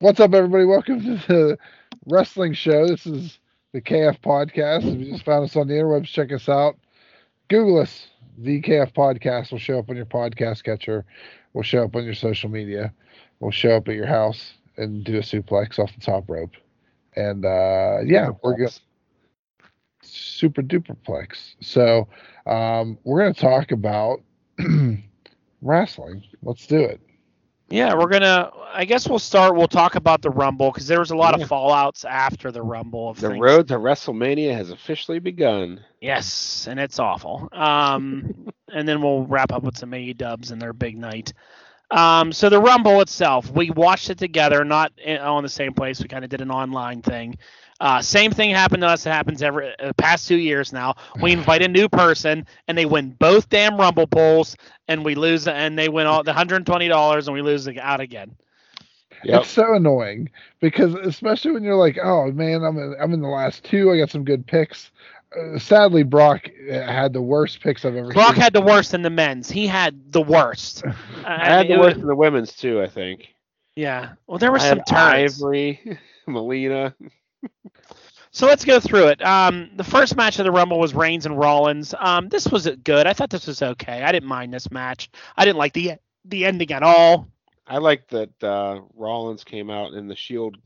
What's up, everybody? Welcome to the wrestling show. This is the KF podcast. If you just found us on the interwebs, check us out. Google us. The KF podcast will show up on your podcast catcher. We'll show up on your social media. We'll show up at your house and do a suplex off the top rope. And uh, yeah, we're good. Super duperplex. So um, we're going to talk about wrestling. Let's do it. Yeah, we're gonna. I guess we'll start. We'll talk about the Rumble because there was a lot Yeah. of fallouts after the Rumble. Of The things. road to WrestleMania has officially begun. Yes, and it's awful. Um, and then we'll wrap up with some AE dubs and their big night. Um, so the Rumble itself, we watched it together, not in, on the same place. We kind of did an online thing. Uh, same thing happened to us. It happens every uh, past two years now. We invite a new person, and they win both damn Rumble polls, and we lose, and they win all the hundred and twenty dollars, and we lose it out again. Yep. It's so annoying because especially when you're like, oh man, I'm in, I'm in the last two. I got some good picks. Uh, sadly, Brock uh, had the worst picks I've ever seen. Brock seen. had the worst in the men's. He had the worst. I had the worst was- in the women's too. I think. Yeah. Well, there were I some had turns. Ivory, Melina. So let's go through it. Um, the first match of the Rumble was Reigns and Rollins. Um, this was good. I thought this was okay. I didn't mind this match. I didn't like the the ending at all. I like that uh, Rollins came out in the Shield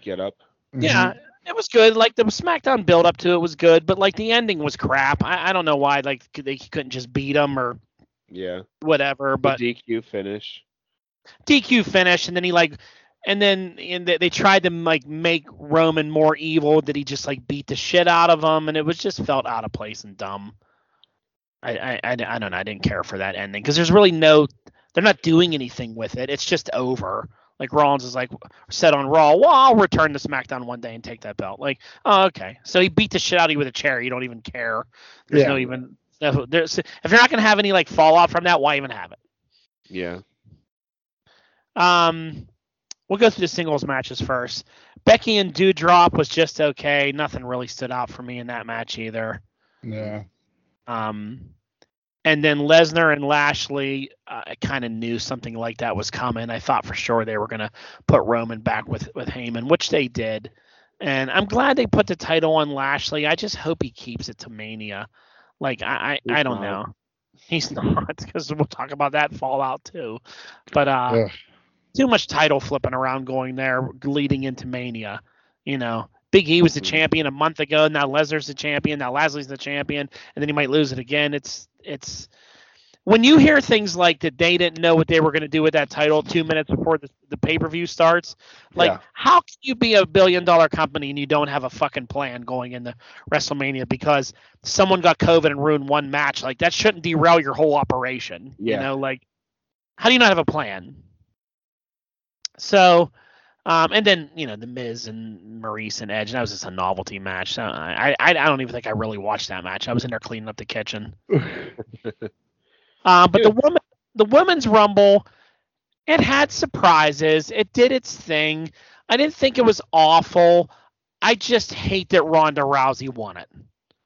get up. Mhm. Yeah, it was good. Like the SmackDown build up to it was good, but like the ending was crap. I, I don't know why. Like they couldn't just beat him or Yeah. whatever. But But DQ finish. DQ finish, and then he like, and then and they, they tried to like make Roman more evil. That he just like beat the shit out of him, and it was just felt out of place and dumb. I I, I, I don't know. I didn't care for that ending because there's really no. They're not doing anything with it. It's just over. Like Rollins is like said on Raw, well, I'll return to SmackDown one day and take that belt. Like, oh, okay. So he beat the shit out of you with a chair. You don't even care. There's Yeah. no even. no- There's if you're not gonna have any like fallout from that, why even have it? Yeah. Um, we'll go through the singles matches first. Becky and Doudrop was just okay. Nothing really stood out for me in that match either. Yeah. Um, and then Lesnar and Lashley, uh, I kind of knew something like that was coming. I thought for sure they were gonna put Roman back with with Heyman, which they did. And I'm glad they put the title on Lashley. I just hope he keeps it to Mania. Like I I, I don't not. know. He's not because we'll talk about that Fallout too. But uh, Ugh. Too much title flipping around going there leading into Mania. You know, Big E was the Mhm. champion a month ago. Now Lesnar's the champion. Now Lashley's the champion, and then he might lose it again. It's it's when you hear things like that they didn't know what they were going to do with that title two minutes before the, the pay per view starts. Like, Yeah. how can you be a billion dollar company and you don't have a fucking plan going into WrestleMania because someone got COVID and ruined one match? Like that shouldn't derail your whole operation. yeah. You know, like how do you not have a plan? So, um, and then you know the Miz and Maurice and Edge. And that was just a novelty match. So I, I, I don't even think I really watched that match. I was in there cleaning up the kitchen. Uh, but the woman, the women's rumble, it had surprises. It did its thing. I didn't think it was awful. I just hate that Ronda Rousey won it.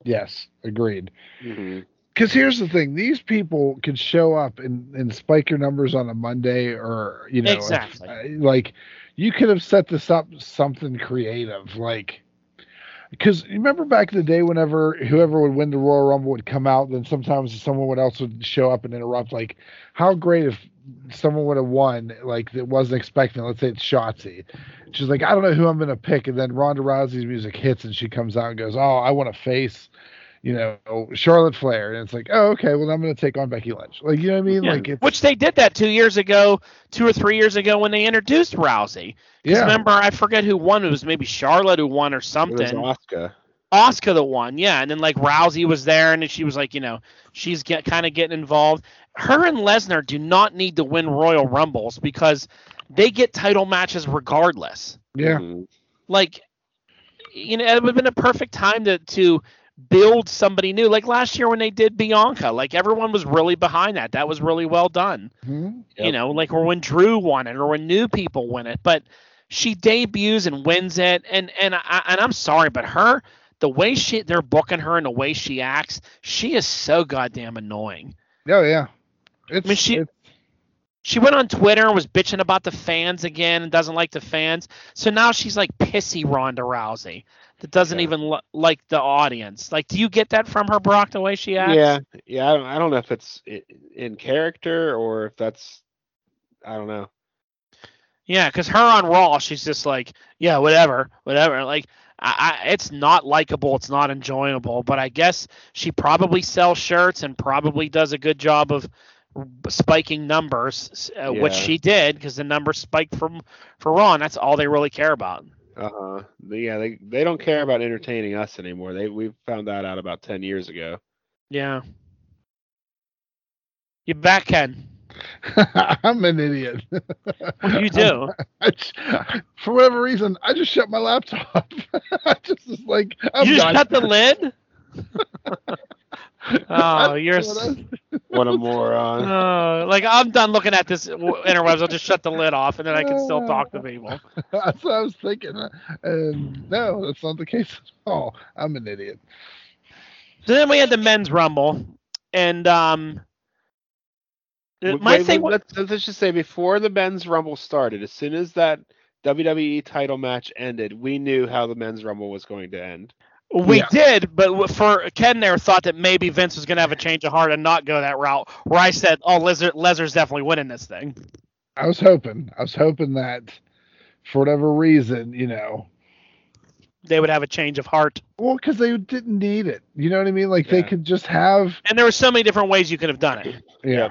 yes. Agreed. hmm Because here's the thing: these people could show up and, and spike your numbers on a Monday, or you know, Exactly. uh, like you could have set this up something creative, like. Because you remember back in the day, whenever whoever would win the Royal Rumble would come out, then sometimes someone else would show up and interrupt. Like, how great if someone would have won, like that wasn't expecting. Let's say it's Shotzi. She's like, I don't know who I'm gonna pick, and then Ronda Rousey's music hits, and she comes out and goes, Oh, I want to face you know, Charlotte Flair, and it's like, oh, okay, well, I'm going to take on Becky Lynch. Like, you know what I mean? Yeah. Like, it's, Which they did that two years ago, two or three years ago when they introduced Rousey. yeah, Remember, I forget who won. It was maybe Charlotte who won or It was something. Asuka. Asuka the one, yeah, and then like Rousey was there, and she was like, you know, she's get kind of getting involved. Her and Lesnar do not need to win Royal Rumbles because they get title matches regardless. yeah, Mhm. Like, you know, it would have been a perfect time to to build somebody new. Like last year when they did Bianca, like everyone was really behind that. That was really well done. Mhm. You know, like or when Drew won it, or when new people win it, but she debuts and wins it, and and I and I'm sorry, but her the way she they're booking her and the way she acts, she is so goddamn annoying. oh yeah. It's, I mean, she- it's She went on Twitter and was bitching about the fans again and doesn't like the fans. So now she's like pissy Ronda Rousey that doesn't Yeah. even li- like the audience. Like, do you get that from her, Brock, the way she acts? Yeah, yeah. I don't, I don't know if it's in character or if that's, I don't know. Yeah, because her on Raw, she's just like, yeah, whatever, whatever. Like, I, I, it's not likable, it's not enjoyable. But I guess she probably sells shirts and probably does a good job of spiking numbers, uh, which she did because the numbers spiked from for Raw, and that's all they really care about. Uh huh. Yeah, they they don't care about entertaining us anymore. They we found that out about ten years ago. Yeah. You back, Ken? I'm an idiot. What do you do? I just, for whatever reason, I just shut my laptop. I just was like, I'm you just done. cut the lid? Oh, you're That's what I- What a moron. Oh, like I'm done looking at this interwebs. I'll just shut the lid off, and then I can still talk to people. That's what I was thinking. And no, that's not the case at all. I'm an idiot. So then we had the men's rumble, and um, uh, Wait, my wait, thing. wa- let's, let's just say before the men's rumble started, as soon as that WWE title match ended, we knew how the men's rumble was going to end. We yeah. did, but for Ken there thought that maybe Vince was gonna have a change of heart and not go that route. Where I said, "Oh, Lesnar, Lesnar's definitely winning this thing." I was hoping. I was hoping that for whatever reason, you know, They would have a change of heart, well, because they didn't need it. You know what I mean? Like they could just have, and there were so many different ways you could have done it. yeah.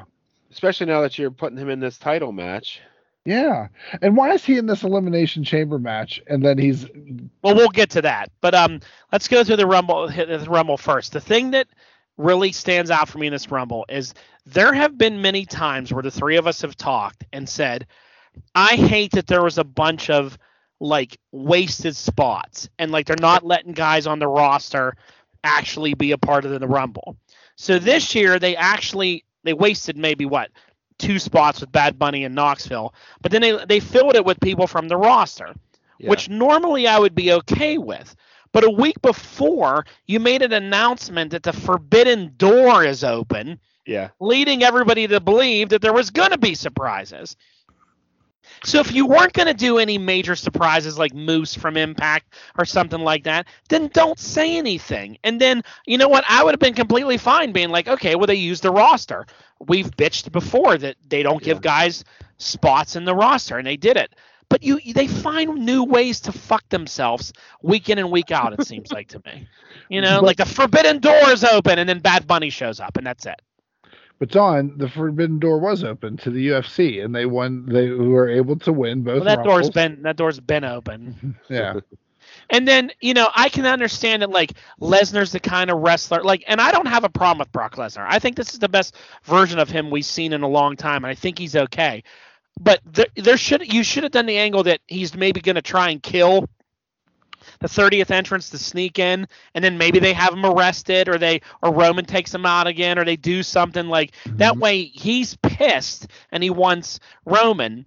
Especially now that you're putting him in this title match. Yeah. And why is he in this elimination chamber match and then he's Well, we'll get to that, but um, let's go through the rumble. The rumble first. The thing that really stands out for me in this rumble is there have been many times where the three of us have talked and said, "I hate that there was a bunch of like wasted spots and like they're not letting guys on the roster actually be a part of the rumble." So this year they actually they wasted maybe what two spots with Bad Bunny and Knoxville, but then they they filled it with people from the roster Yeah. which normally I would be okay with. But a week before, you made an announcement that the forbidden door is open, yeah. leading everybody to believe that there was going to be surprises. So if you weren't going to do any major surprises like Moose from Impact or something like that, then don't say anything. And then, you know what? I would have been completely fine being like, okay, well they used the roster. We've bitched before that they don't give Yeah. guys spots in the roster and they did it. But you they find new ways to fuck themselves week in and week out, it seems like to me. You know, But- like the forbidden door is open and then Bad Bunny shows up and that's it. but Don, the forbidden door was open to the UFC and they won they were able to win both Well, that door's rumbles. been that door's been open. Yeah. And then, you know, I can understand that like Lesnar's the kind of wrestler like and I don't have a problem with Brock Lesnar. I think this is the best version of him we've seen in a long time and I think he's okay. But there, there should you should have done the angle that he's maybe going to try and kill the 30th entrance to sneak in and then maybe they have him arrested or they or Roman takes him out again or they do something like that Mhm. way he's pissed and he wants Roman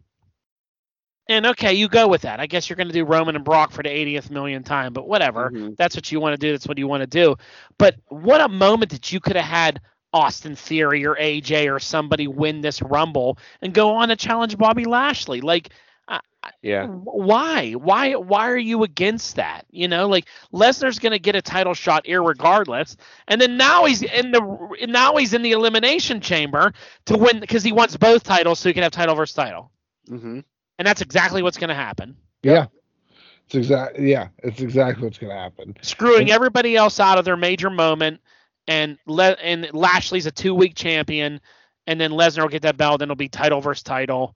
and okay, you go with that. I guess you're going to do Roman and Brock for the 80th million time, but whatever. Mhm. That's what you want to do. That's what you want to do. But what a moment that you could have had Austin Theory or AJ or somebody win this Rumble and go on to challenge Bobby Lashley. Like, Yeah. why? Why? Why are you against that? You know, like Lesnar's going to get a title shot irregardless, and then now he's in the now he's in the elimination chamber to win because he wants both titles, so he can have title versus title, hmm and that's exactly what's going to happen. Yeah. It's exactly yeah, it's exactly what's gonna happen. screwing And- everybody else out of their major moment, and Le- and Lashley's a two week champion, and then Lesnar will get that belt, and it'll be title versus title.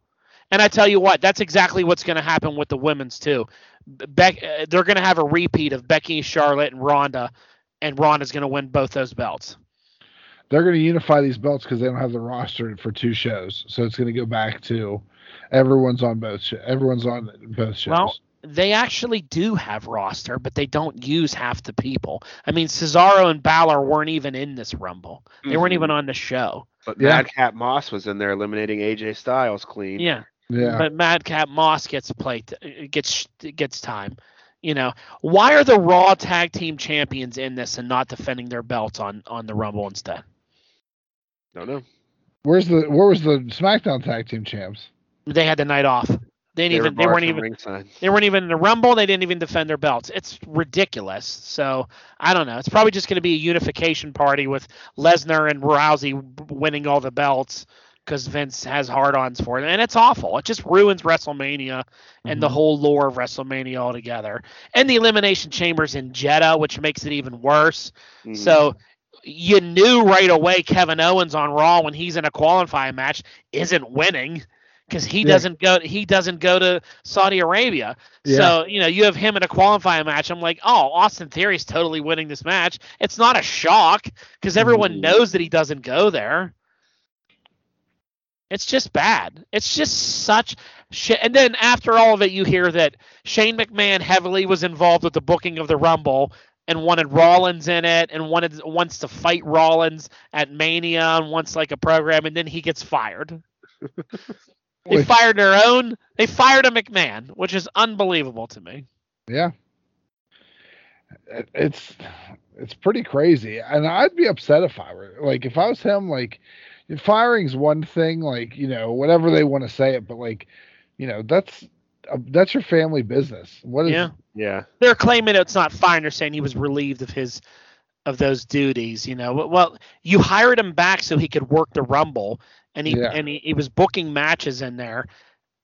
And I tell you what, that's exactly what's going to happen with the women's too. Beck, uh, they're going to have a repeat of Becky, Charlotte, and Ronda, and Ronda's going to win both those belts. They're gonna unify these belts because they don't have the roster for two shows. So it's gonna go back to everyone's on both sh- everyone's on both shows. Well, They actually do have roster, but they don't use half the people. I mean, Cesaro and Balor weren't even in this Rumble. They weren't Mhm. even on the show. But Yeah. Madcap Moss was in there eliminating AJ Styles clean. Yeah. yeah. But Madcap Moss gets played, gets gets time. You know, why are the Raw Tag Team Champions in this and not defending their belts on on the Rumble instead? Don't know. Where's the where was the SmackDown Tag Team Champs? They had the night off. They didn't They were even. They weren't even. ringside. They weren't even in the Rumble. They didn't even defend their belts. It's ridiculous. So I don't know. It's probably just going to be a unification party with Lesnar and Rousey winning all the belts because Vince has hard-ons for them, and it's awful. It just ruins WrestleMania and the Mhm. whole lore of WrestleMania altogether. And the Elimination Chambers in Jeddah, which makes it even worse. Mhm. So you knew right away Kevin Owens on Raw when he's in a qualifying match isn't winning because he Yeah. doesn't go he doesn't go to Saudi Arabia. So, you know, you have him in a qualifying match. I'm like, "Oh, Austin Theory's totally winning this match." It's not a shock because everyone Mhm. knows that he doesn't go there. It's just bad. It's just such shit. And then after all of it, you hear that Shane McMahon heavily was involved with the booking of the Rumble and wanted Rollins in it and wanted wants to fight Rollins at Mania and wants like a program, and then he gets fired. they fired their own. They fired a McMahon, which is unbelievable to me. Yeah. It- It's it's pretty crazy, and I'd be upset if I were like if I was him. Like, firing's one thing, like you know whatever they want to say it, but like you know that's that's your family business. What is Yeah. yeah. they're claiming it's not fine. They're saying he was relieved of his of those duties. You know, well, you hired him back so he could work the Rumble, and he Yeah. and he, he was booking matches in there,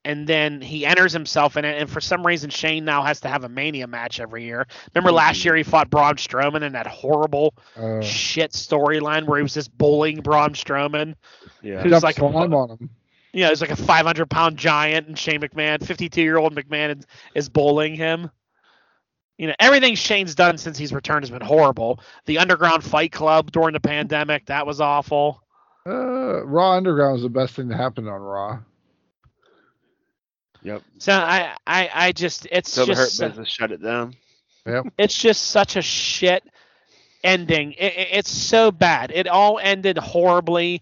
and then he enters himself in it. And for some reason, Shane now has to have a Mania match every year. Remember last Mhm. year he fought Braun Strowman in that horrible uh, shit storyline where he was just bullying Braun Strowman. Yeah. Who's like a- slime on him? You know, he's like a 500 pound giant, and Shane McMahon, 52 year old McMahon, is, is bullying him. You know, everything Shane's done since he's returned has been horrible. The Underground Fight Club during the pandemic, that was awful. Uh, Raw Underground was the best thing to happen on Raw. Yep. So I, I, I just, it's So the hurt just, business shut it down. Yeah it's just such a shit ending. It, it- it's so bad. It all ended horribly.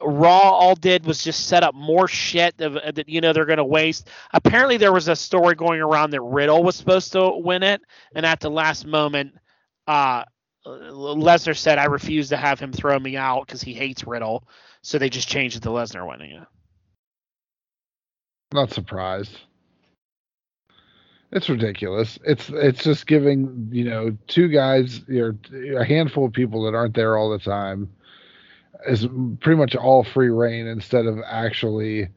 Raw all did was just set up more shit that, that you know they're going to waste. Apparently, there was a story going around that Riddle was supposed to win it, and at the last moment, uh, Lesnar said, "I refuse to have him throw me out because he hates Riddle." So they just changed it to Lesnar winning it. Not surprised. It's ridiculous. It's it's just giving you know two guys, you know, a handful of people that aren't there all the time, is pretty much all free reign instead of actually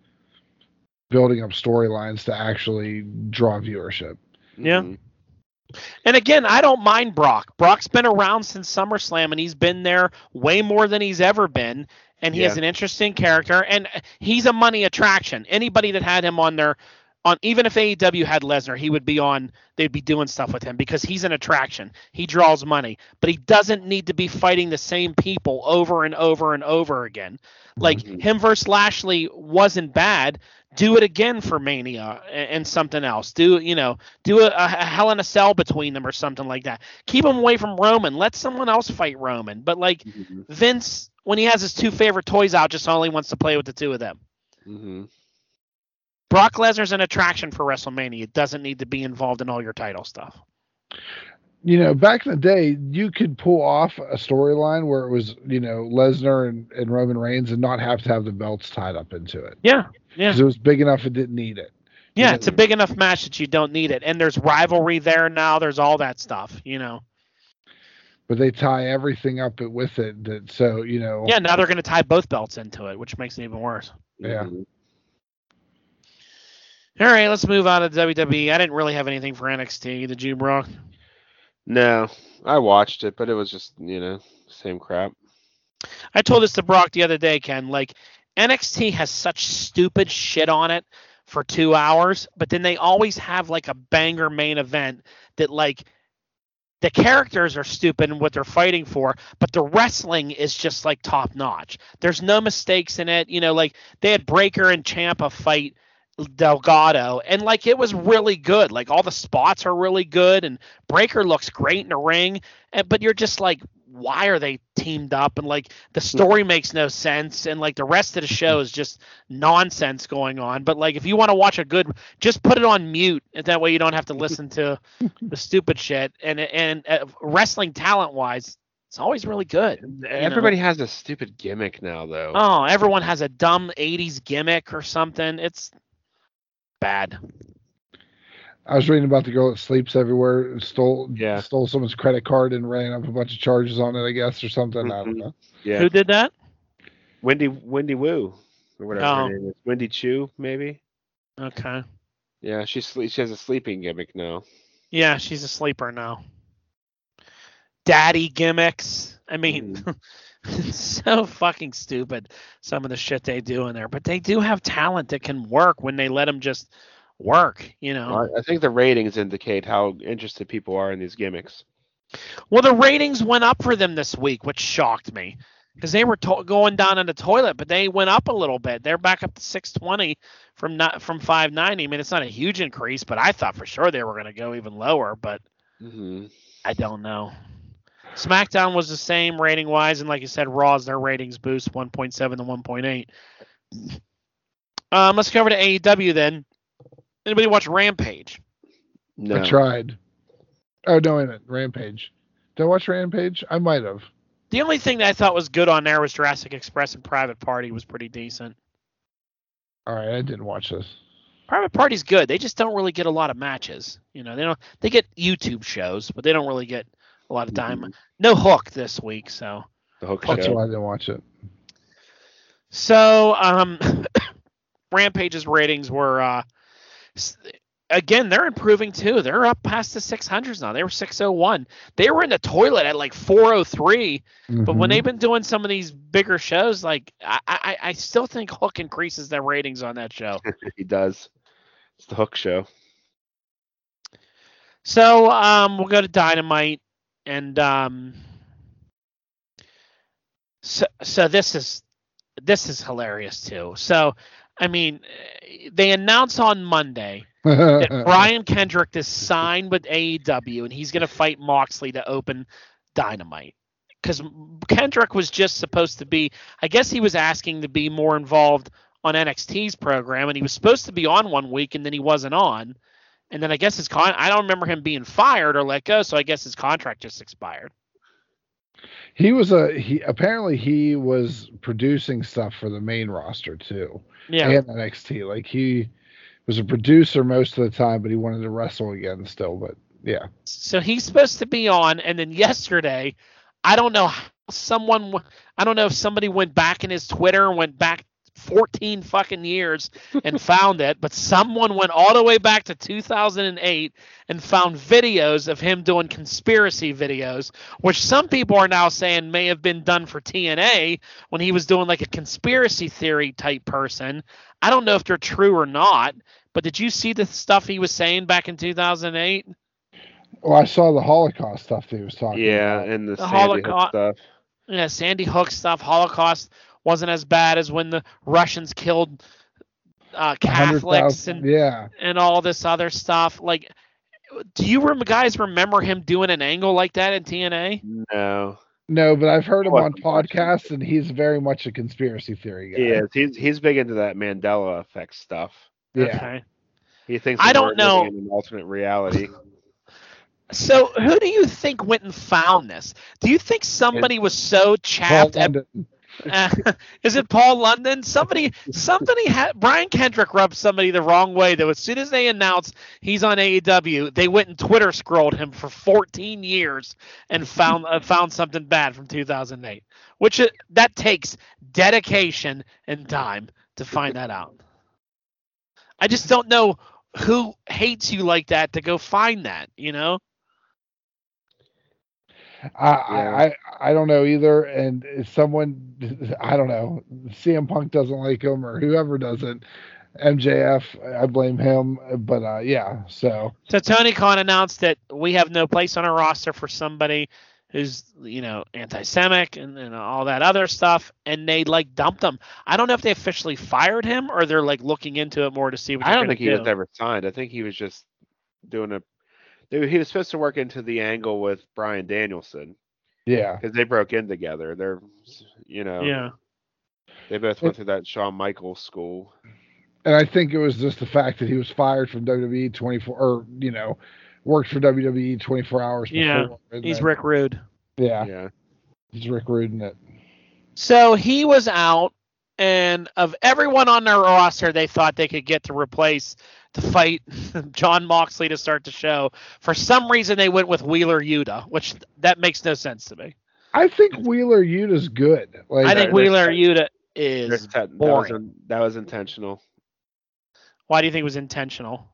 building up storylines to actually draw viewership. Yeah. Mhm. And again, I don't mind Brock. Brock's been around since SummerSlam, and he's been there way more than he's ever been. And he has Yeah. an interesting character, and he's a money attraction. Anybody that had him on their, on even if AEW had Lesnar, he would be on. They'd be doing stuff with him because he's an attraction. He draws money, but he doesn't need to be fighting the same people over and over and over again. Like Mhm. him versus Lashley wasn't bad. Do it again for Mania and, and something else. Do you know? Do a, a Hell in a Cell between them or something like that. Keep him away from Roman. Let someone else fight Roman. But like Mhm. Vince, when he has his two favorite toys out, just only wants to play with the two of them. Mhm. Brock Lesnar's an attraction for WrestleMania. It doesn't need to be involved in all your title stuff. You know, back in the day, you could pull off a storyline where it was you know Lesnar and, and Roman Reigns and not have to have the belts tied up into it Yeah, yeah, because it was big enough it didn't need it. yeah. know- It's a big enough match that you don't need it, and there's rivalry there now. There's all that stuff, you know. But they tie everything up with it. That so you know. Yeah, now they're going to tie both belts into it, which makes it even worse. Yeah. Mhm. All right, let's move on to WWE. I didn't really have anything for NXT. Did you, Brock? No, I watched it, but it was just you know same crap. I told this to Brock the other day, Ken. Like NXT has such stupid shit on it for two hours, but then they always have like a banger main event that like the characters are stupid and what they're fighting for, but the wrestling is just like top notch. There's no mistakes in it. You know, like they had Breakker and Ciampa fight Delgado, and like it was really good. Like all the spots are really good, and Breakker looks great in the ring. And, but you're just like, why are they teamed up? And like the story makes no sense, and like the rest of the show is just nonsense going on. But like if you want to watch a good, just put it on mute, and that way you don't have to listen to the stupid shit. And and uh, wrestling talent wise, It's always really good. know? Everybody has a stupid gimmick now, though. Oh, everyone has a dumb 80s gimmick or something. It's bad. I was reading about the girl that sleeps everywhere, and stole Yeah. stole someone's credit card and ran up a bunch of charges on it, I guess, or something. I don't Mhm. know. yeah, Who did that? Wendy Wendy Wu or whatever Oh. her name is. Wendy Choo, maybe. Okay. Yeah, she sle- she has a sleeping gimmick now. Yeah, she's a sleeper now. Daddy gimmicks. I mean, it's so fucking stupid some of the shit they do in there, but they do have talent that can work when they let them just work, you know. I think the ratings indicate how interested people are in these gimmicks. Well, the ratings went up for them this week, which shocked me because they were to- going down in the toilet, but they went up a little bit. They're back up to 620 from not from 590. I mean, it's not a huge increase, but I thought for sure they were going to go even lower, but hmm I don't know. SmackDown was the same rating wise, and like you said, Raw's their ratings boost 1.7 to 1.8. Um, let's go over to AEW then. Anybody watch Rampage? No. I tried. Oh no, wait a minute. Rampage. Did I watch Rampage? I might have. The only thing that I thought was good on there was Jurassic Express and Private Party was pretty decent. All right, I didn't watch this. Private Party's good. They just don't really get a lot of matches. You know, they don't. They get YouTube shows, but they don't really get a lot of time. Mhm. No hook this week, so. The Hook That's Show. why I didn't watch it. So, um, Rampage's ratings were, uh, again, they're improving too. They're up past the 600s now. They were 601. They were in the toilet at like 403. But when Mhm. they've been doing some of these bigger shows, like I, I, I still think Hook increases their ratings on that show. he does. It's the Hook Show. So, um, we'll go to Dynamite, and um, so so this is this is hilarious too. So, I mean, they announced on Monday that Brian Kendrick is signed with AEW and he's going to fight Moxley to open Dynamite. Because Kendrick was just supposed to be, I guess he was asking to be more involved on NXT's program, and he was supposed to be on one week, and then he wasn't on. And then I guess his con, I don't remember him being fired or let go, so I guess his contract just expired. he was a he. Apparently, he was producing stuff for the main roster too, Yeah. and NXT. Like he was a producer most of the time, but he wanted to wrestle again still. But yeah, So he's supposed to be on, and then yesterday, I don't know how someone I don't know if somebody went back in his Twitter and went back 14 fucking years and found it, but someone went all the way back to 2008 and found videos of him doing conspiracy videos, which some people are now saying may have been done for TNA when he was doing like a conspiracy theory type person. I don't know if they're true or not, but did you see the stuff he was saying back in 2008? well, I saw the Holocaust stuff that he was talking. Yeah, about. and the, The Sandy Hook Holocaust- stuff. Yeah, Sandy Hook stuff, Holocaust wasn't as bad as when the Russians killed uh, Catholics and yeah, and all this other stuff. Like, do you rem- guys remember him doing an angle like that in TNA? No. no, but I've heard him What- on podcasts, and he's very much a conspiracy theory guy. He is. He's he's big into that Mandela effect stuff. yeah. Okay. He thinks I don't know. in an alternate reality. So, who do you think went and found this? Do you think somebody was so Paul chapped at London. Uh, is it Paul London? Somebody, somebody had Brian Kendrick rubbed somebody the wrong way. Though, as soon as they announced he's on AEW, they went and Twitter scrolled him for 14 years and found uh, found something bad from 2008. Which uh, that takes dedication and time to find that out. I just don't know who hates you like that to go find that. You know? I, I I I don't know either, and if someone I don't know. CM Punk doesn't like him, or whoever doesn't. MJF, I blame him, but uh, yeah. So So Tony Khan announced that we have no place on our roster for somebody who's you know anti-Semitic and, and all that other stuff, and they like dumped him. I don't know if they officially fired him or they're like looking into it more to see what. I they're don't gonna think he do. was ever signed. I think he was just doing a. they- He was supposed to work into the angle with Bryan Danielson yeah, because they broke in together. They're, you know, Yeah. they both went through that Shawn Michaels school. and I think it was just the fact that he was fired from WWE 24, or you know, worked for WWE 24 hours. Yeah, before, He's then- Rick Rude. Yeah, Yeah. He's Rick Rude in it? So he was out, and of everyone on their roster, they thought they could get to replace to fight Jon Moxley to start the show. For some reason, they went with Wheeler Yuta, which that makes no sense to me. I think Wheeler Yuta's good. Like I think there's- Wheeler Yuta There's is. te- that, was boring. in- that was intentional, Why do you think it was intentional?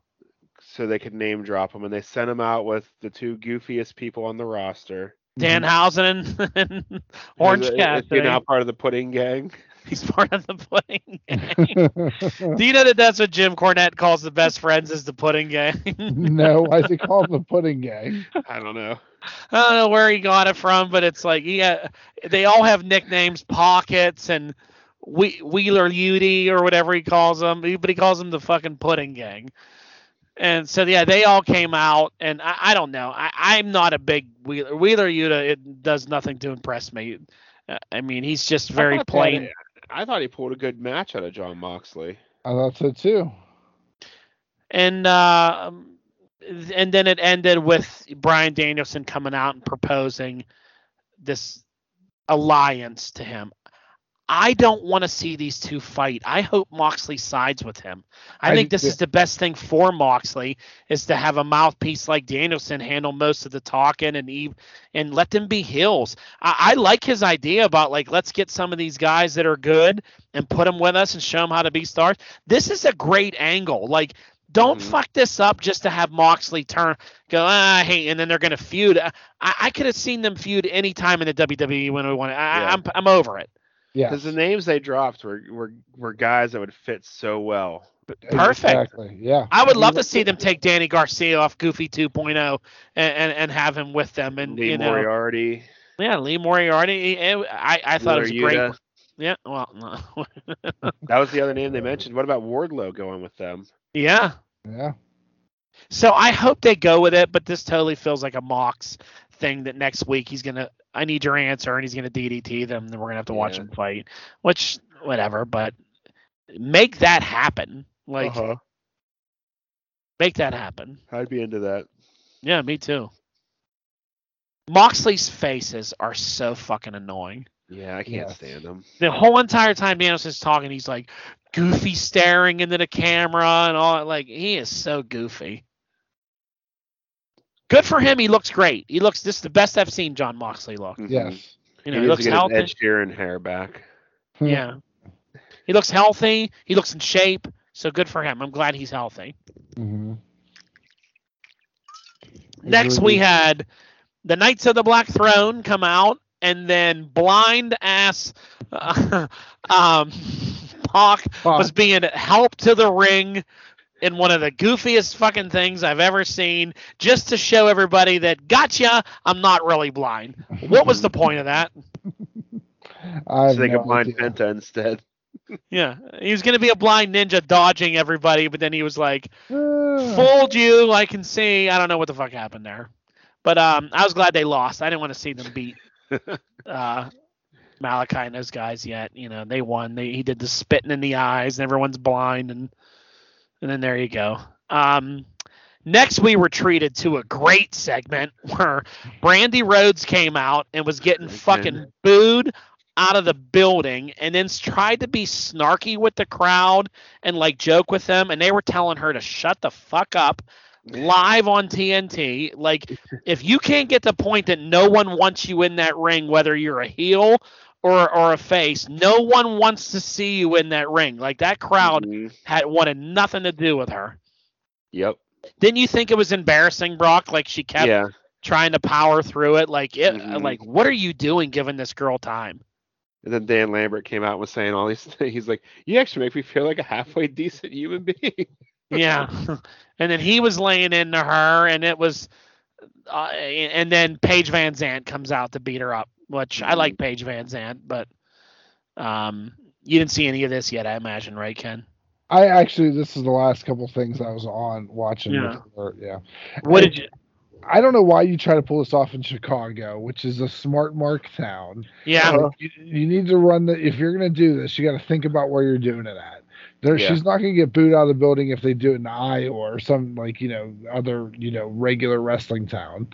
so they could name drop him, and they sent him out with the two goofiest people on the roster. Dan mm-hmm. Housen and, and Orange Is it- Cat. Is he now part of the pudding gang? He's part of the pudding gang. Do you know that that's what Jim Cornette calls the best friends is the pudding gang? no, why is he called the Pudding Gang? I don't know. I don't know where he got it from, but it's like yeah, they all have nicknames, Pockets and we- Wheeler Udy or whatever he calls them, but he calls them the fucking Pudding Gang. And so yeah, they all came out, and I, I don't know. I, I'm not a big Wheeler Wheeler Yuta. It does nothing to impress me. Uh, I mean, he's just very plain. that- I thought he pulled a good match out of Jon Moxley. I thought so too. and uh, and then it ended with Bryan Danielson coming out and proposing this alliance to him. I don't want to see these two fight. I hope Moxley sides with him. I, I think this too. is the best thing for Moxley is to have a mouthpiece like Danielson handle most of the talking and Eve and let them be heels. I, I like his idea about like let's get some of these guys that are good and put them with us and show them how to be stars. This is a great angle. Like don't Mhm. fuck this up just to have Moxley turn go ah hate and then they're gonna feud. I, I could have seen them feud any time in the WWE when we wanted. I, Yeah. I'm I'm over it. Yeah. Because the names they dropped were, were were guys that would fit so well. Perfect. Exactly. Yeah. I would love to see them take Danny Garcia off Goofy 2.0 and, and, and have him with them. And Lee you know, Moriarty. yeah, Lee Moriarty. eh, I, I thought it was a great. Yuta. Yeah, well, no. That was the other name they mentioned. What about Wardlow going with them? yeah. Yeah. So I hope they go with it, but this totally feels like a Mox thing that next week he's gonna. I need your answer, and he's gonna DDT them. Then we're gonna have to watch Yeah. him fight, which whatever. But make that happen. Like uh-huh. make that happen. I'd be into that. Yeah, me too. Moxley's faces are so fucking annoying. Yeah, I can't Yes. stand him. The whole entire time Danielson's talking, he's like goofy staring into the camera and all. Like he is so goofy. Good for him. He looks great. He looks. This is the best I've seen Jon Moxley look. Mhm. Yes. You he know, he, needs looks healthy. his Ed Sheeran hair back. Yeah, he looks healthy. He looks in shape. So good for him. I'm glad he's healthy. hmm Next, we had the Knights of the Black Throne come out, and then blind ass uh, um, Pac was being helped to the ring in one of the goofiest fucking things I've ever seen, just to show everybody that gotcha, I'm not really blind. What was the point of that? I have So they no could blind idea. Penta instead. Yeah, he was gonna be a blind ninja dodging everybody, but then he was like. "Fooled you, I can see." I don't know what the fuck happened there, but um, I was glad they lost. I didn't want to see them beat uh, Malakai and those guys yet. You know, they won. They he did the spitting in the eyes, and everyone's blind, and and then there you go. Um, next we were treated to a great segment where Brandi Rhodes came out and was getting Again. fucking booed out of the building, and then tried to be snarky with the crowd and like joke with them, and they were telling her to shut the fuck up live on TNT. Like, if you can't get the point that no one wants you in that ring, whether you're a heel or or a face, no one wants to see you in that ring. Like that crowd Mhm. had wanted nothing to do with her. Yep. Didn't you think it was embarrassing, Brock? Like she kept Yeah. trying to power through it. Like, it, Mhm. like what are you doing, giving this girl time? And then Dan Lambert came out and was saying all these things. He's like, "You actually make me feel like a halfway decent human being." Yeah. and then he was laying into her, and it was, uh, and then Paige VanZant comes out to beat her up, which I like Paige VanZant, but um, you didn't see any of this yet, I imagine, right, Ken? I actually, this is the last couple things I was on watching. Yeah. before- yeah. What I- did you? I don't know why you try to pull this off in Chicago, which is a smart mark town. Yeah. Uh, You, you need to run the. If you're going to do this, you got to think about where you're doing it at. There, Yeah. she's not going to get booed out of the building if they do it in Iowa or some like you know other you know regular wrestling town.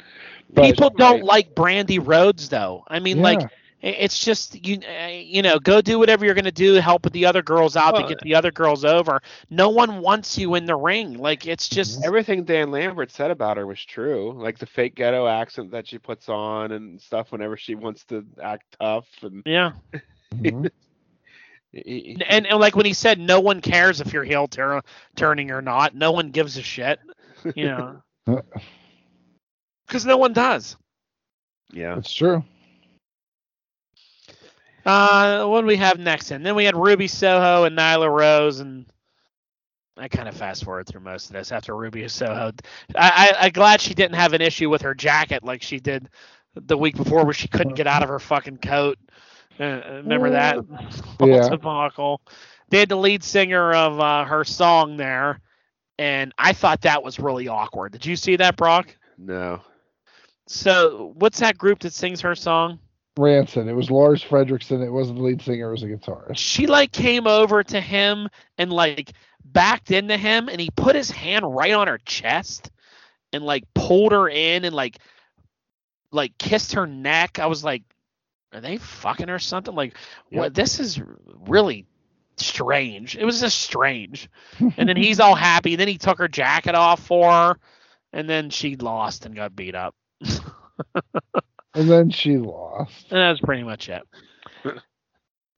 But- People don't Right. like Brandi Rhodes, though. I mean, like Yeah. I- It's just you uh, you know go do whatever you're gonna do, help the other girls out Well, to get the other girls over. No one wants you in the ring. Like it's just Everything Dan Lambert said about her was true. Like the fake ghetto accent that she puts on and stuff whenever she wants to act tough and yeah. Mhm. He- And, and like when he said, no one cares if you're heel tur- turning or not. No one gives a shit. You know, because no one does. yeah. It's true. Uh, what do we have next? And then we had Ruby Soho and Nyla Rose, and I kind of fast forward through most of this after Ruby Soho. I, I I'm glad she didn't have an issue with her jacket like she did the week before, where she couldn't get out of her fucking coat. Uh, remember that whole Yeah. debacle? They had the lead singer of uh, her song there, and I thought that was really awkward. Did you see that, Brock? No. So, what's that group that sings her song? Rancid. It was Lars Frederiksen. It wasn't the lead singer. It was a guitarist. she like came over to him and like backed into him and he put his hand right on her chest and like pulled her in and like like kissed her neck. I was like, are they fucking or something? Like, what? This is really strange. It was just strange. and then he's all happy. Then he took her jacket off for her, and then she lost and got beat up. And then she lost. And that's pretty much it.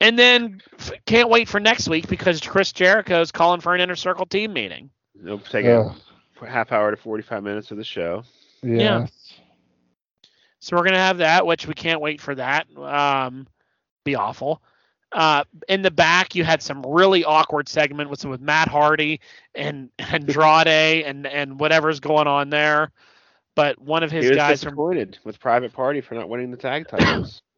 and then f- can't wait for next week because Chris Jericho is calling for an inner circle team meeting. It'll Take Ugh. a half hour to 45 minutes of the show. Yes. So we're gonna have that, which we can't wait for that. Um, be awful. Uh, in the back, you had some really awkward segment with with Matt Hardy and Andrade and and whatever's going on there. But one of his he was guys from disappointed with Private Party for not winning the tag titles.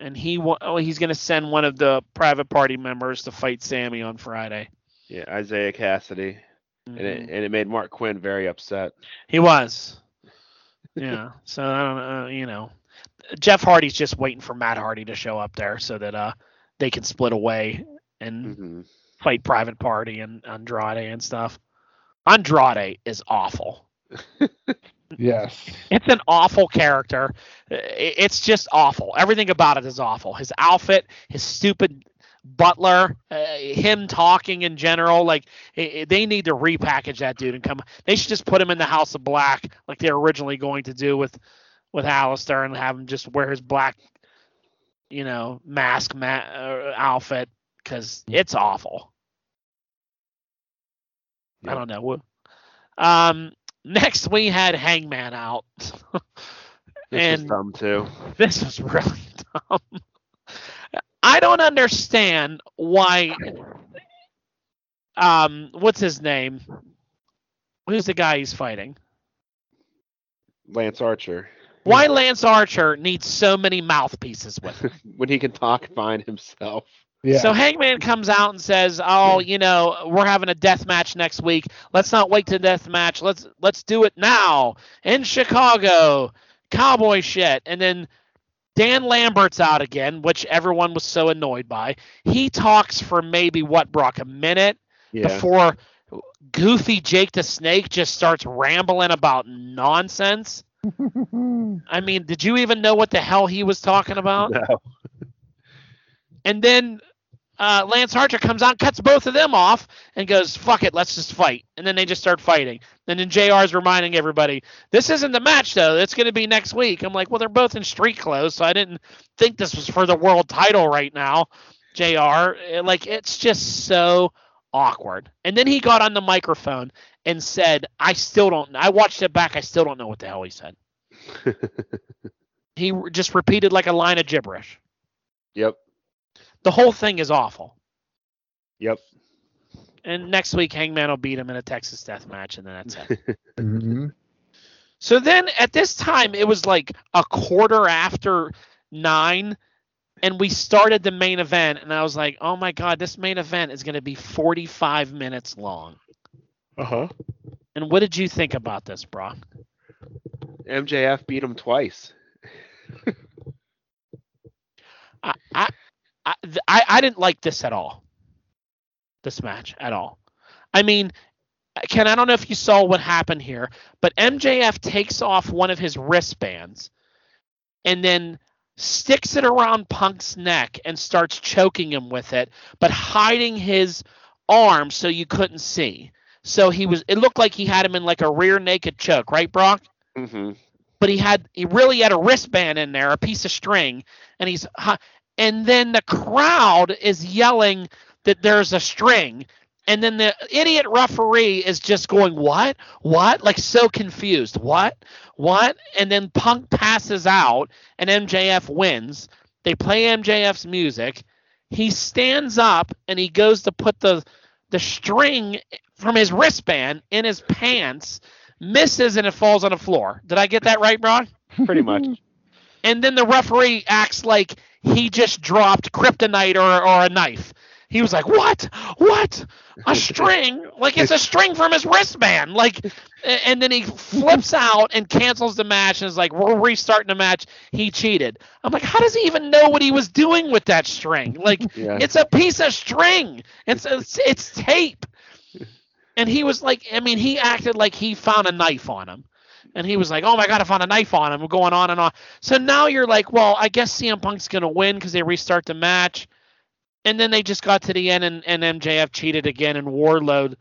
and he oh he's gonna send one of the private party members to fight Sammy on Friday. yeah, Isiah Kassidy, and it and it made Marq Quen very upset. He was. Yeah. so I don't know. You know, Jeff Hardy's just waiting for Matt Hardy to show up there so that uh they can split away and hmm fight Private Party and Andrade and stuff. Andrade is awful. Yes. It's an awful character. It's just awful. Everything about it is awful. His outfit, his stupid butler, uh, him talking in general. Like i- i- they need to repackage that dude and come. They should just put him in the House of Black like they were originally going to do with with Aleister and have him just wear his black, you know, mask ma- uh, outfit because it's awful. I don't know. Um, next we had Hangman out. This And- was dumb too. this was really dumb. I don't understand why. Um, what's his name? Who's the guy he's fighting? Lance Archer, Why Lance Archer needs so many mouthpieces with him? when he can talk fine himself. Yeah. So Hangman comes out and says, "Oh, you know, we're having a death match next week. Let's not wait to death match. Let's let's do it now in Chicago. Cowboy shit." And then Dan Lambert's out again, which everyone was so annoyed by. He talks for maybe what Brock a minute Yeah. before goofy Jake the Snake just starts rambling about nonsense. I mean, did you even know what the hell he was talking about? No. And then uh, Lance Archer comes out, cuts both of them off, and goes, "Fuck it, let's just fight." And then they just start fighting. And then Jr. is reminding everybody, "This isn't the match, though. It's going to be next week." I'm like, "Well, they're both in street clothes, so I didn't think this was for the world title right now." Jr. Eh, Like, it's just so awkward. And then he got on the microphone and said, "I still don't. I watched it back. I still don't know what the hell he said." He just repeated like a line of gibberish. yep. The whole thing is awful. Yep. And next week, Hangman will beat him in a Texas Death Match, and then that's it. Mhm. so then, at this time, it was like a quarter after nine, and we started the main event, and I was like, "Oh my god, this main event is going to be 45 minutes long." Uh huh. And what did you think about this, Brock? MJF beat him twice. I, I, I, th- I, I didn't like this at all. This match at all. I mean, Ken, I don't know if you saw what happened here, but MJF takes off one of his wristbands and then sticks it around Punk's neck and starts choking him with it, but hiding his arm so you couldn't see. So he was it looked like he had him in like a rear naked choke, right, Brock? hmm But he had he really had a wristband in there, a piece of string, and he's and then the crowd is yelling that there's a string. And then the idiot referee is just going, What? What? Like so confused. What? What? And then Punk passes out and MJF wins. They play MJF's music. He stands up and he goes to put the the string from his wristband in his pants, misses and it falls on the floor. Did I get that right, Ron? Pretty much. And then the referee acts like he just dropped kryptonite or, or a knife. He was like, "What? What? A string? Like it's a string from his wristband." Like, and then he flips out and cancels the match and is like, "We're restarting the match. He cheated." I'm like, "How does he even know what he was doing with that string? Like, Yeah. it's a piece of string. It's it's, it's tape." And he was like, I mean, he acted like he found a knife on him. And he was like, "Oh my god, I found a knife on him." Going on and on. So now you're like, "Well, I guess CM Punk's gonna win because they restart the match." And then they just got to the end, and, and MJF cheated again, and Wardlow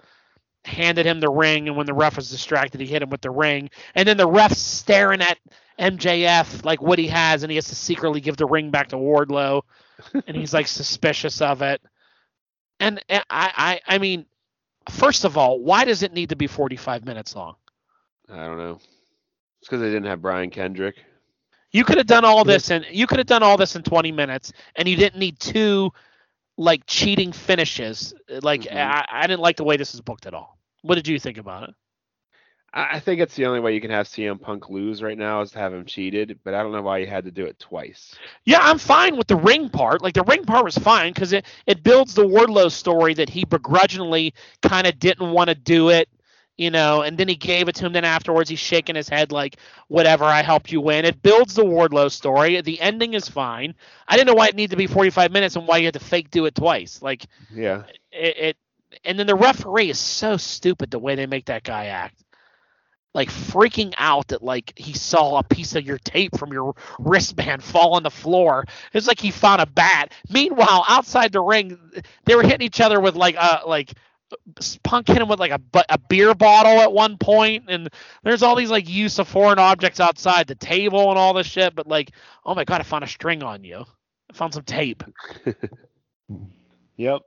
handed him the ring, and when the ref was distracted, he hit him with the ring. And then the ref's staring at MJF like what he has, and he has to secretly give the ring back to Wardlow, and he's like suspicious of it. And uh, I, I, I mean, first of all, why does it need to be 45 minutes long? I don't know. Because they didn't have Brian Kendrick. You could have done all this and you could have done all this in 20 minutes, and you didn't need two like cheating finishes. Like Mhm. I, I didn't like the way this is booked at all. What did you think about it? I I think it's the only way you can have CM Punk lose right now is to have him cheated, but I don't know why you had to do it twice. Yeah, I'm fine with the ring part. Like the ring part was fine because it it builds the Wardlow story that he begrudgingly kind of didn't want to do it, you know, and then he gave it to him. Then afterwards, he's shaking his head like, "Whatever, I helped you win." It builds the Wardlow story. The ending is fine. I didn't know why it needed to be 45 minutes and why you had to fake do it twice. Like Yeah. it, it and then the referee is so stupid the way they make that guy act like freaking out that like he saw a piece of your tape from your wristband fall on the floor it's like he found a bat meanwhile outside the ring they were hitting each other with like uh like punk hit him with like a, a beer bottle at one point and there's all these like use of foreign objects outside the table and all this shit but like oh my god i found a string on you i found some tape Yep.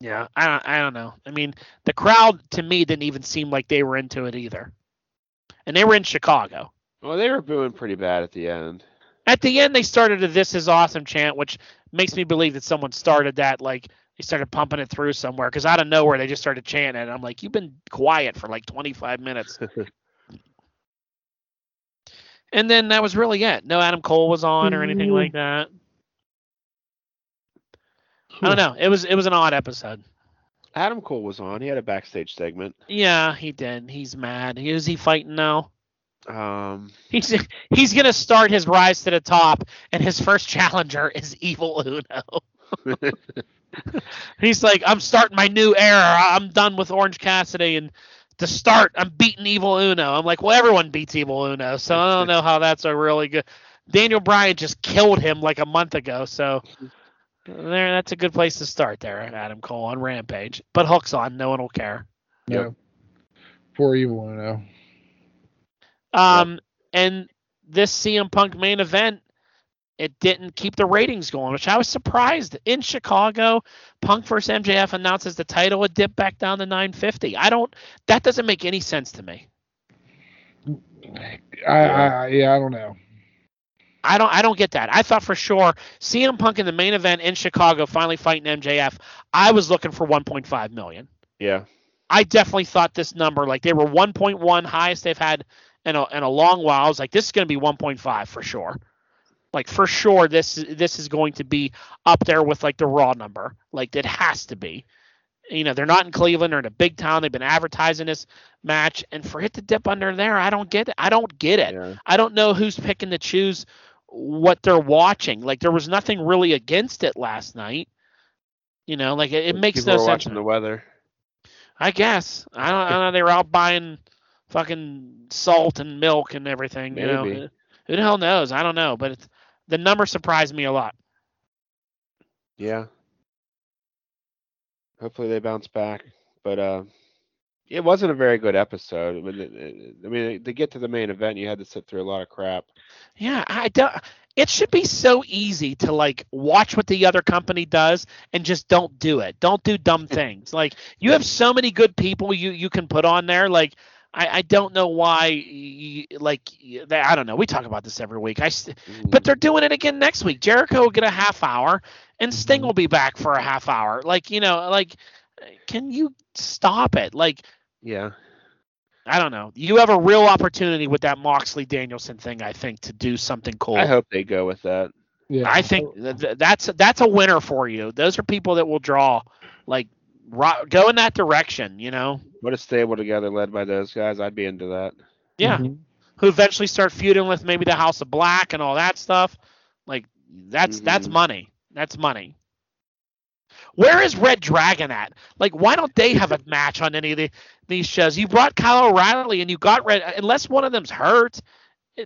Yeah, I don't, I don't know. I mean, the crowd to me didn't even seem like they were into it either, and they were in Chicago. Well, they were booing pretty bad at the end. At the end, they started a "This is awesome" chant, which makes me believe that someone started that. Like they started pumping it through somewhere because out of nowhere they just started chanting it. I'm like, you've been quiet for like 25 minutes, and then that was really it. No Adam Cole was on or anything like that. I don't know. It was it was an odd episode. Adam Cole was on. He had a backstage segment. Yeah, he did. He's mad. Is he fighting now? Um, He's he's gonna start his rise to the top, and his first challenger is Evil Uno. he's like, I'm starting my new era. I'm done with Orange Cassidy, and to start, I'm beating Evil Uno. I'm like, well, everyone beats Evil Uno, so I don't know how that's a really good. Daniel Bryan just killed him like a month ago, so there, that's a good place to start there. Adam Cole on Rampage, but Hook's on, no one will care. Yeah. Poor evil Uno. Um, and this CM Punk main event, it didn't keep the ratings going, which I was surprised. In Chicago, Punk versus MJF announces the title, would dip back down to 950. I don't. That doesn't make any sense to me. I, I yeah, I don't know. I don't. I don't get that. I thought for sure CM Punk in the main event in Chicago, finally fighting MJF. I was looking for 1.5 million. yeah. I definitely thought this number, like they were 1.1, highest they've had in a in a long while. I was like, this is going to be 1.5 for sure. Like for sure, this this is going to be up there with like the Raw number. Like it has to be. You know, they're not in Cleveland; they're in a big town. They've been advertising this match, and for it to dip under there, I don't get it. I don't get it. Yeah. I don't know who's picking to choose what they're watching. Like there was nothing really against it last night. You know, like it, it makes People no sense. watching the weather. I guess. I don't, I don't know. They were out buying fucking salt and milk and everything. You know, Maybe. Who the hell knows? I don't know, but it's, the number surprised me a lot. Yeah. Hopefully they bounce back, but uh, it wasn't a very good episode. I mean, it- it- I mean, to get to the main event, you had to sit through a lot of crap. Yeah, I don't. It should be so easy to like watch what the other company does and just don't do it. Don't do dumb things. Like you have so many good people you you can put on there. Like I, I don't know why. You, like they- I don't know. We talk about this every week. I st- mm-hmm. but they're doing it again next week. Jericho will get a half hour, and Sting mm-hmm. will be back for a half hour. Like you know, like can you stop it? Like yeah, I don't know. You have a real opportunity with that Moxley Danielson thing. I think to do something cool. I hope they go with that. Yeah. I think th- th- that's that's a winner for you. Those are people that will draw, like, ro- go in that direction. You know, Put a stable together led by those guys. I'd be into that. yeah. Mhm. Who eventually start feuding with maybe the House of Black and all that stuff. Like, that's that's Mhm. money. That's money. Where is Red Dragon at? Like, why don't they have a match on any of the, these shows? You brought Kyle O'Reilly and you got Red. Unless one of them's hurt.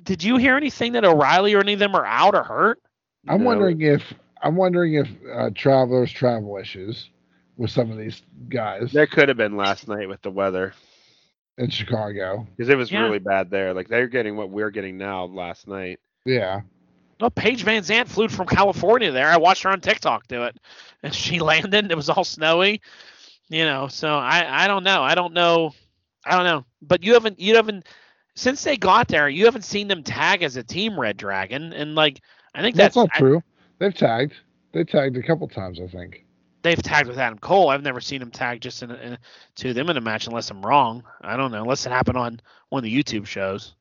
Did you hear anything that O'Reilly or any of them are out or hurt? I'm No. wondering if I'm wondering if uh, travelers travel issues with some of these guys There could have been last night with the weather in Chicago. because it was Yeah. really bad there. Like they're getting what we're getting now last night. Yeah. Well, Paige VanZant flew from California there. I watched her on TikTok do it, and she landed. It was all snowy, you know. So I I don't know. I don't know. I don't know. But you haven't you haven't since they got there. You haven't seen them tag as a team Red Dragon, and like I think That's, that's, not I- true. They've tagged. They tagged a couple times, I think. They've tagged with Adam Cole. I've never seen them tag just in, a, in a- to them in a match unless I'm wrong. I don't know unless it happened on one of the YouTube shows.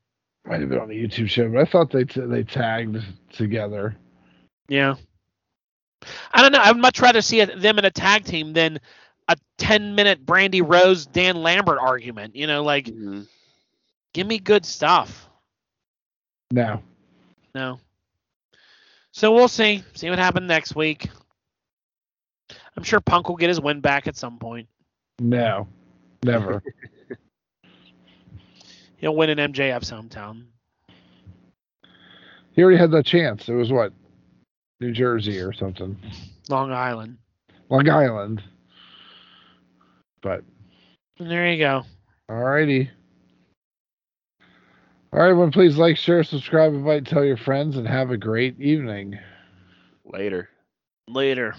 Might have been on the YouTube show, but I thought they t- they tagged together. Yeah. I don't know. I'd much rather see a, them in a tag team than a 10 minute Brandi Rhodes Dan Lambert argument. You know, like Mhm. give me good stuff. No. No. So we'll see. See what happens next week. I'm sure Punk will get his win back at some point. No. Never. He'll win in MJF's hometown. he already had that chance. It was what? New Jersey or something. Long Island. Long Island. But And there you go. alrighty. All right, everyone, please like, share, subscribe, invite, tell your friends, and have a great evening. Later. Later.